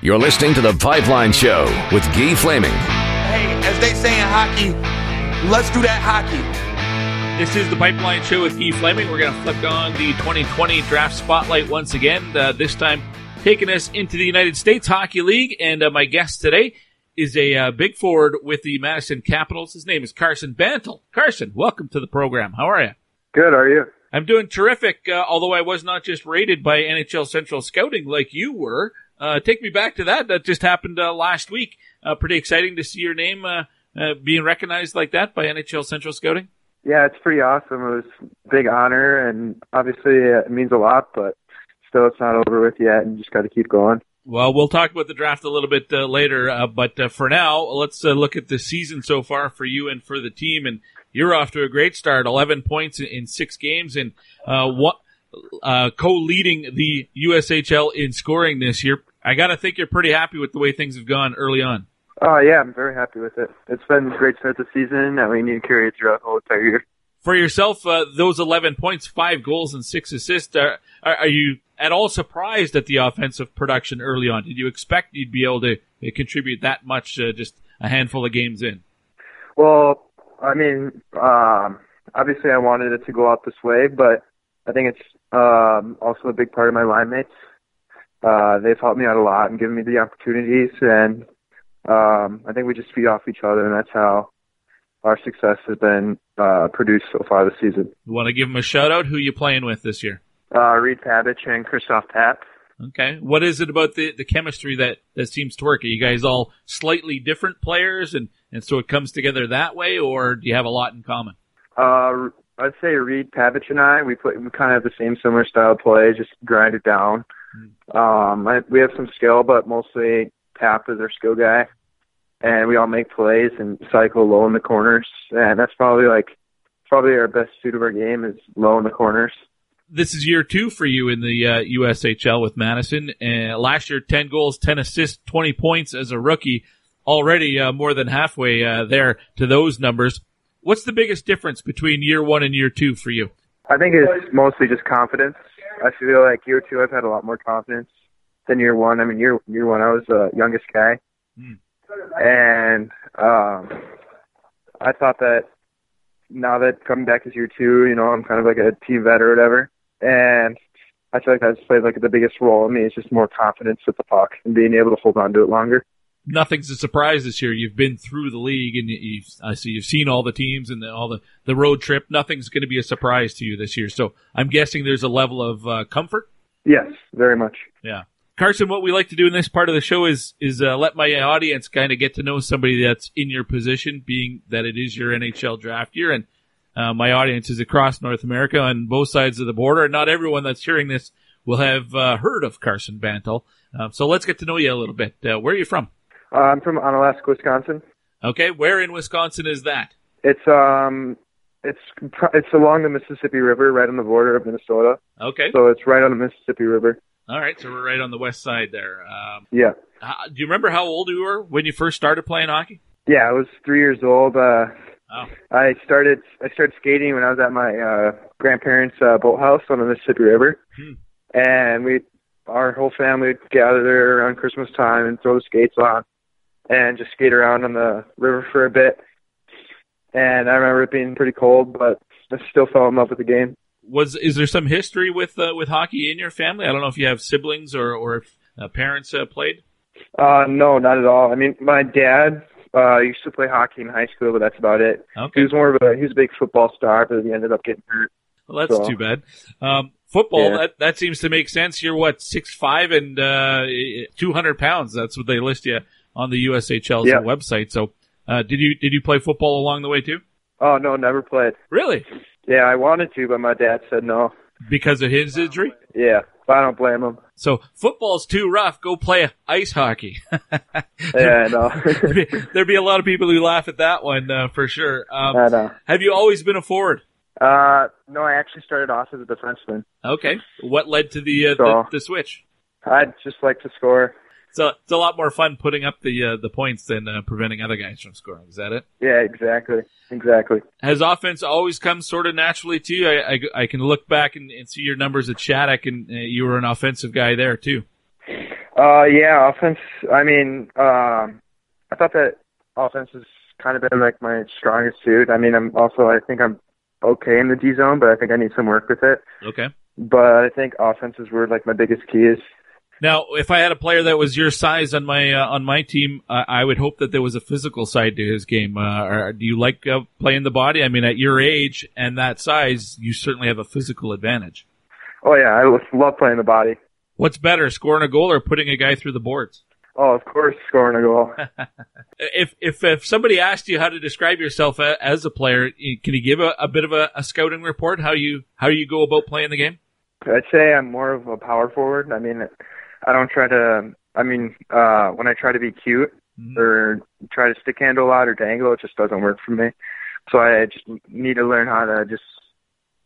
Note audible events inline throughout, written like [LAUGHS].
You're listening to The Pipeline Show with Guy Flaming. Hey, as they say in hockey, let's do that hockey. This is the Pipeline Show with Guy Flaming. We're going to flip on the 2020 draft spotlight once again. Uh, this time, taking us into the United States Hockey League. And uh, my guest today is a uh, big forward with the Madison Capitols. His name is Carson Bantle. Carson, welcome to the program. How are you? Good. Are you? I'm doing terrific. Uh, although I was not just rated by NHL Central Scouting like you were. Uh, take me back to that. That just happened uh, last week. pretty exciting to see your name being recognized like that by NHL Central Scouting. Yeah, it's pretty awesome. It was a big honor, and obviously it means a lot, but still it's not over with yet, and just got to keep going. Well, we'll talk about the draft a little bit uh, later, uh, but uh, for now, let's uh, look at the season so far for you and for the team. And you're off to a great start, 11 points in, six games, and uh, what uh, co-leading the USHL in scoring this year. I got to think you're pretty happy with the way things have gone early on. Oh yeah, I'm very happy with it. It's been a great start to the season, and we need to carry it throughout the whole entire year. For yourself, those 11 points, five goals, and six assists. Are, are you at all surprised at the offensive production early on? Did you expect you'd be able to contribute that much uh, just a handful of games in? Well, I mean, um, obviously I wanted it to go out this way, but I think it's um, also a big part of my line mates. Uh, they've helped me out a lot and given me the opportunities, and um, I think we just feed off each other, and that's how our success has been uh, produced so far this season. You want to give them a shout out? Who are you playing with this year? Uh, Reed Pavich and Christoph Tapp. Okay. What is it about the, the chemistry that, that seems to work? Are you guys all slightly different players and, and so it comes together that way or do you have a lot in common? Uh, I'd say Reed Pavich and I, we play, we kind of have the same similar style of play, just grind it down. Um, I, we have some skill, but mostly Tapp is our skill guy. And we all make plays and cycle low in the corners. And that's probably like, probably our best suit of our game is low in the corners this is year two for you in the uh, USHL with Madison. Uh, last year, 10 goals, 10 assists, 20 points as a rookie. Already uh, more than halfway uh, there to those numbers. What's the biggest difference between year one and year two for you? I think it's mostly just confidence. I feel like year two, I've had a lot more confidence than year one. I mean, year year one, I was the youngest guy, mm. and um, I thought that now that coming back as year two, you know, I'm kind of like a team vet or whatever and I feel like that's played like the biggest role in me. It's just more confidence with the puck and being able to hold on to it longer. Nothing's a surprise this year. You've been through the league and you've, I see you've seen all the teams and the, all the, the road trip. Nothing's going to be a surprise to you this year. So I'm guessing there's a level of uh, comfort. Yes, very much. Yeah. Carson, what we like to do in this part of the show is is uh, let my audience kind of get to know somebody that's in your position, being that it is your NHL draft year, and uh, my audience is across North America on both sides of the border, not everyone that's hearing this will have uh, heard of Carson Bantle. Uh, so let's get to know you a little bit. Uh, where are you from? Uh, I'm from Onalaska, Wisconsin. Okay, where in Wisconsin is that? It's um, it's it's along the Mississippi River, right on the border of Minnesota. Okay. So it's right on the Mississippi River. All right, so we're right on the west side there. Um, yeah. do you remember how old you were when you first started playing hockey? Yeah, I was three years old. Uh, Oh. I started I started skating when I was at my uh grandparents' uh, boathouse on the Mississippi River, hmm. and we our whole family would gather there around Christmas time and throw the skates on, and just skate around on the river for a bit. And I remember it being pretty cold, but I still fell in love with the game. Was is there some history with uh, with hockey in your family? I don't know if you have siblings or or if uh, parents uh, played. Uh, no, not at all. I mean, my dad uh, used to play hockey in high school, but that's about it. Okay. He was more of a he was a big football star, but he ended up getting hurt. Well, that's so. too bad. Um, football Yeah. that that seems to make sense. You're what six five and uh, two hundred pounds. That's what they list you on the USHL's website. So, uh, did you did you play football along the way too? Oh no, never played. Really? Yeah, I wanted to, but my dad said no. Because of his injury? Yeah, but I don't blame him. So football's too rough. Go play ice hockey. [LAUGHS] Yeah, I know. there'd, be, a lot of people who laugh at that one uh, for sure. Um, I know. have you always been a forward? Uh, no, I actually started off as a defenseman. Okay. What led to the uh, So- the, the switch? I'd just like to score. So it's a lot more fun putting up the uh, the points than uh, preventing other guys from scoring. Is that it? Yeah, exactly, exactly. Has offense always come sort of naturally to you? I, I, I can look back and, and see your numbers at Shattuck, and uh, you were an offensive guy there too. Uh, yeah, offense. I mean, um, I thought that offense has kind of been like my strongest suit. I mean, I'm also I think I'm okay in the D zone, but I think I need some work with it. Okay. But I think offense is where like my biggest key is. Now, if I had a player that was your size on my uh, on my team, uh, I would hope that there was a physical side to his game. Uh, do you like uh, playing the body? I mean, at your age and that size, you certainly have a physical advantage. Oh yeah, I love playing the body. What's better, scoring a goal or putting a guy through the boards? Oh, of course, scoring a goal. [LAUGHS] [LAUGHS] if if if somebody asked you how to describe yourself as a player, can you give a, a bit of a, a scouting report how you how you go about playing the game? I'd say I'm more of a power forward. I mean, I don't try to. I mean, uh, when I try to be cute mm-hmm. or try to stick handle a lot or dangle, it just doesn't work for me. So I just need to learn how to just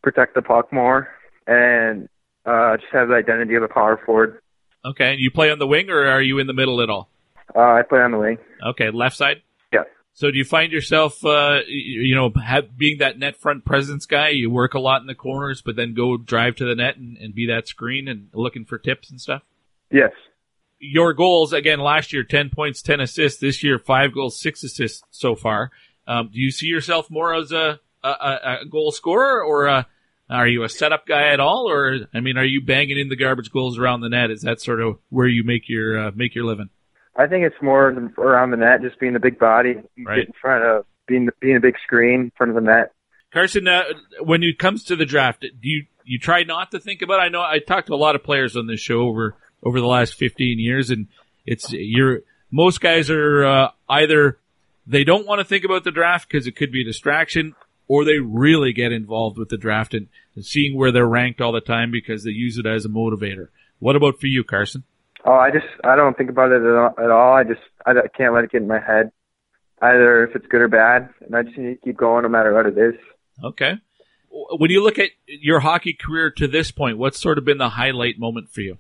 protect the puck more and uh, just have the identity of a power forward. Okay, you play on the wing or are you in the middle at all? Uh, I play on the wing. Okay, left side. So do you find yourself, uh, you know, have, being that net front presence guy? You work a lot in the corners, but then go drive to the net and, and be that screen and looking for tips and stuff. Yes. Your goals again last year, ten points, ten assists. This year, five goals, six assists so far. Um, do you see yourself more as a, a, a goal scorer, or a, are you a setup guy at all? Or I mean, are you banging in the garbage goals around the net? Is that sort of where you make your uh, make your living? I think it's more around the net, just being a big body, right? In front of being being a big screen in front of the net. Carson, uh, when it comes to the draft, do you you try not to think about? It? I know I talked to a lot of players on this show over over the last 15 years. And it's, you're, most guys are, uh, either they don't want to think about the draft because it could be a distraction or they really get involved with the draft and, and seeing where they're ranked all the time because they use it as a motivator. What about for you, Carson? Oh, I just, I don't think about it at all. I just, I can't let it get in my head either if it's good or bad. And I just need to keep going no matter what it is. Okay. When you look at your hockey career to this point, what's sort of been the highlight moment for you?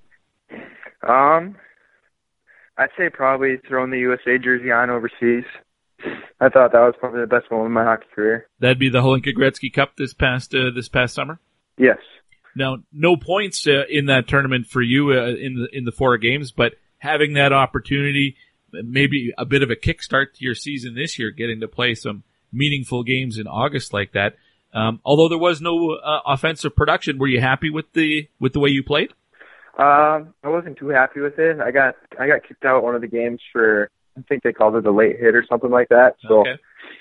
Um, I'd say probably throwing the USA jersey on overseas. I thought that was probably the best moment of my hockey career. That'd be the Hlinka Gretzky Cup this past uh, this past summer. Yes. Now, no points uh, in that tournament for you uh, in the in the four games, but having that opportunity, maybe a bit of a kickstart to your season this year, getting to play some meaningful games in August like that. Um, although there was no uh, offensive production, were you happy with the with the way you played? Um, I wasn't too happy with it. I got I got kicked out one of the games for I think they called it a late hit or something like that. So okay.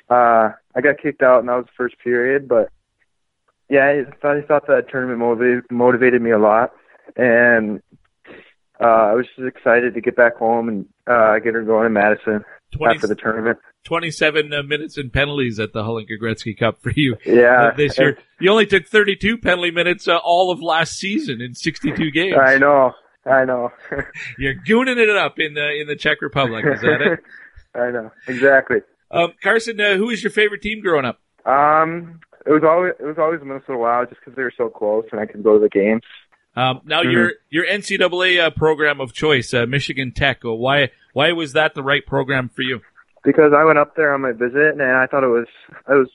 uh I got kicked out and that was the first period, but yeah, I thought I thought that tournament motivated motivated me a lot and uh I was just excited to get back home and uh get her going in Madison 20, after the tournament. 27 uh, minutes in penalties at the Hlinka Gretzky Cup for you yeah, uh, this year. You only took 32 penalty minutes uh, all of last season in 62 [LAUGHS] games. I know. I know. [LAUGHS] You're gooning it up in the in the Czech Republic. Is that it? [LAUGHS] I know exactly. Um, Carson, uh, who was your favorite team growing up? Um, it was always it was always Minnesota Wild, just because they were so close and I could go to the games. Um, now mm-hmm. your your NCAA uh, program of choice, uh, Michigan Tech. Why why was that the right program for you? because I went up there on my visit and I thought it was it was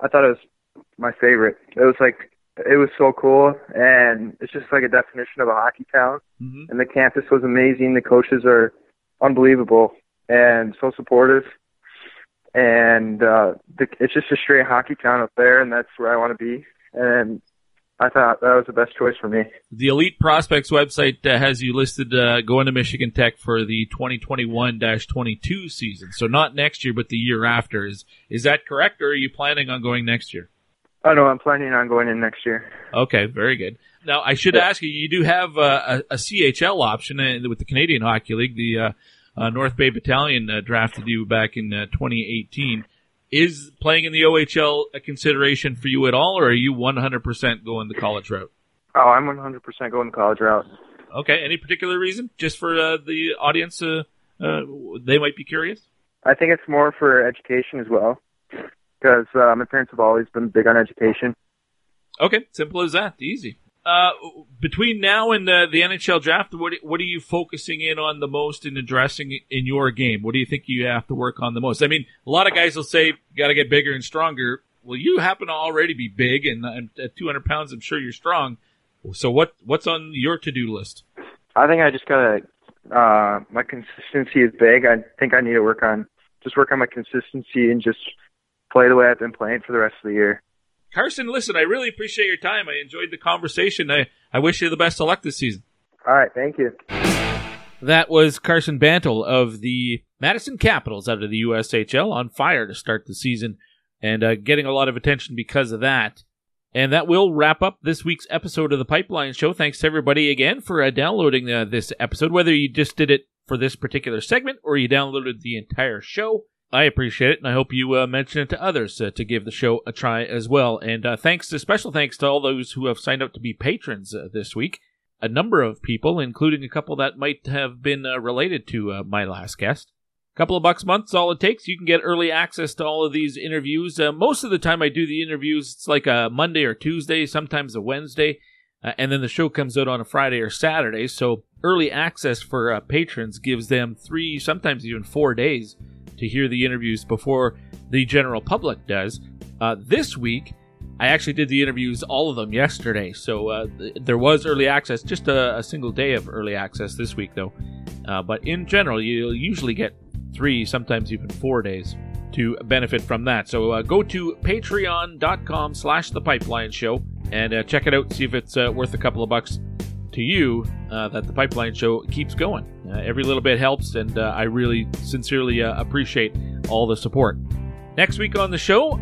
I thought it was my favorite. It was like it was so cool and it's just like a definition of a hockey town. Mm-hmm. And the campus was amazing. The coaches are unbelievable and so supportive. And uh the, it's just a straight hockey town up there and that's where I want to be. And I thought that was the best choice for me. The Elite Prospects website uh, has you listed uh, going to Michigan Tech for the 2021-22 season. So not next year, but the year after. Is is that correct, or are you planning on going next year? Oh no, I'm planning on going in next year. Okay, very good. Now I should yeah. ask you, you do have uh, a, a, CHL option uh, with the Canadian Hockey League. The uh, uh, North Bay Battalion drafted you back in 2018. Is playing in the OHL a consideration for you at all, or are you 100% going the college route? Oh, I'm 100% going the college route. Okay. Any particular reason? Just for uh, the audience, uh, uh, they might be curious. I think it's more for education as well, because uh, my parents have always been big on education. Okay, simple as that. Easy. Uh, between now and uh, the NHL draft, what what are you focusing in on the most in addressing in your game? What do you think you have to work on the most? I mean, a lot of guys will say you got to get bigger and stronger. Well, you happen to already be big, and, and at 200 pounds, I'm sure you're strong. So what what's on your to do list? I think I just gotta Uh, my consistency is big. I think I need to work on just work on my consistency and just play the way I've been playing for the rest of the year. Carson, listen, I really appreciate your time. I enjoyed the conversation. I, I wish you the best of luck this season. All right, thank you. That was Carson Bantle of the Madison Capitols out of the USHL on fire to start the season and uh, getting a lot of attention because of that. And that will wrap up this week's episode of the Pipeline Show. Thanks to everybody again for uh, downloading uh, this episode, whether you just did it for this particular segment or you downloaded the entire show. I appreciate it, and I hope you uh, mention it to others uh, to give the show a try as well. And uh, thanks special thanks to all those who have signed up to be patrons uh, this week. A number of people, including a couple that might have been uh, related to uh, my last guest. A couple of bucks a month all it takes. You can get early access to all of these interviews. most of the time, I do the interviews. It's like a Monday or Tuesday, sometimes a Wednesday, and then the show comes out on a Friday or Saturday. So early access for patrons gives them three, sometimes even four days to hear the interviews before the general public does. Uh, this week, I actually did the interviews, all of them, yesterday. So uh, th- there was early access, just a, a, single day of early access this week, though. Uh, but in general, you'll usually get three, sometimes even four days to benefit from that. So uh, go to patreon.com slash the pipeline show and uh, check it out, see if it's uh, worth a couple of bucks to you that the Pipeline Show keeps going. Uh, every little bit helps, and uh, I really sincerely uh, appreciate all the support. Next week on the show,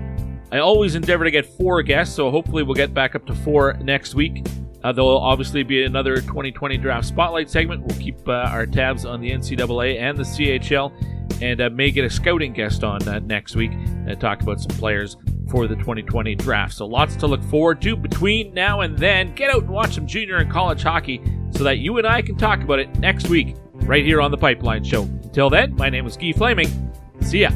I always endeavor to get four guests, so hopefully we'll get back up to four next week. Uh, there will obviously be another 2020 draft spotlight segment. We'll keep uh, our tabs on the NCAA and the CHL, and may get a scouting guest on next week and talk about some players for the 2020 draft. So lots to look forward to between now and then. Get out and watch some junior and college hockey so that you and I can talk about it next week right here on the Pipeline Show. Until then, my name is Guy Flaming. See ya.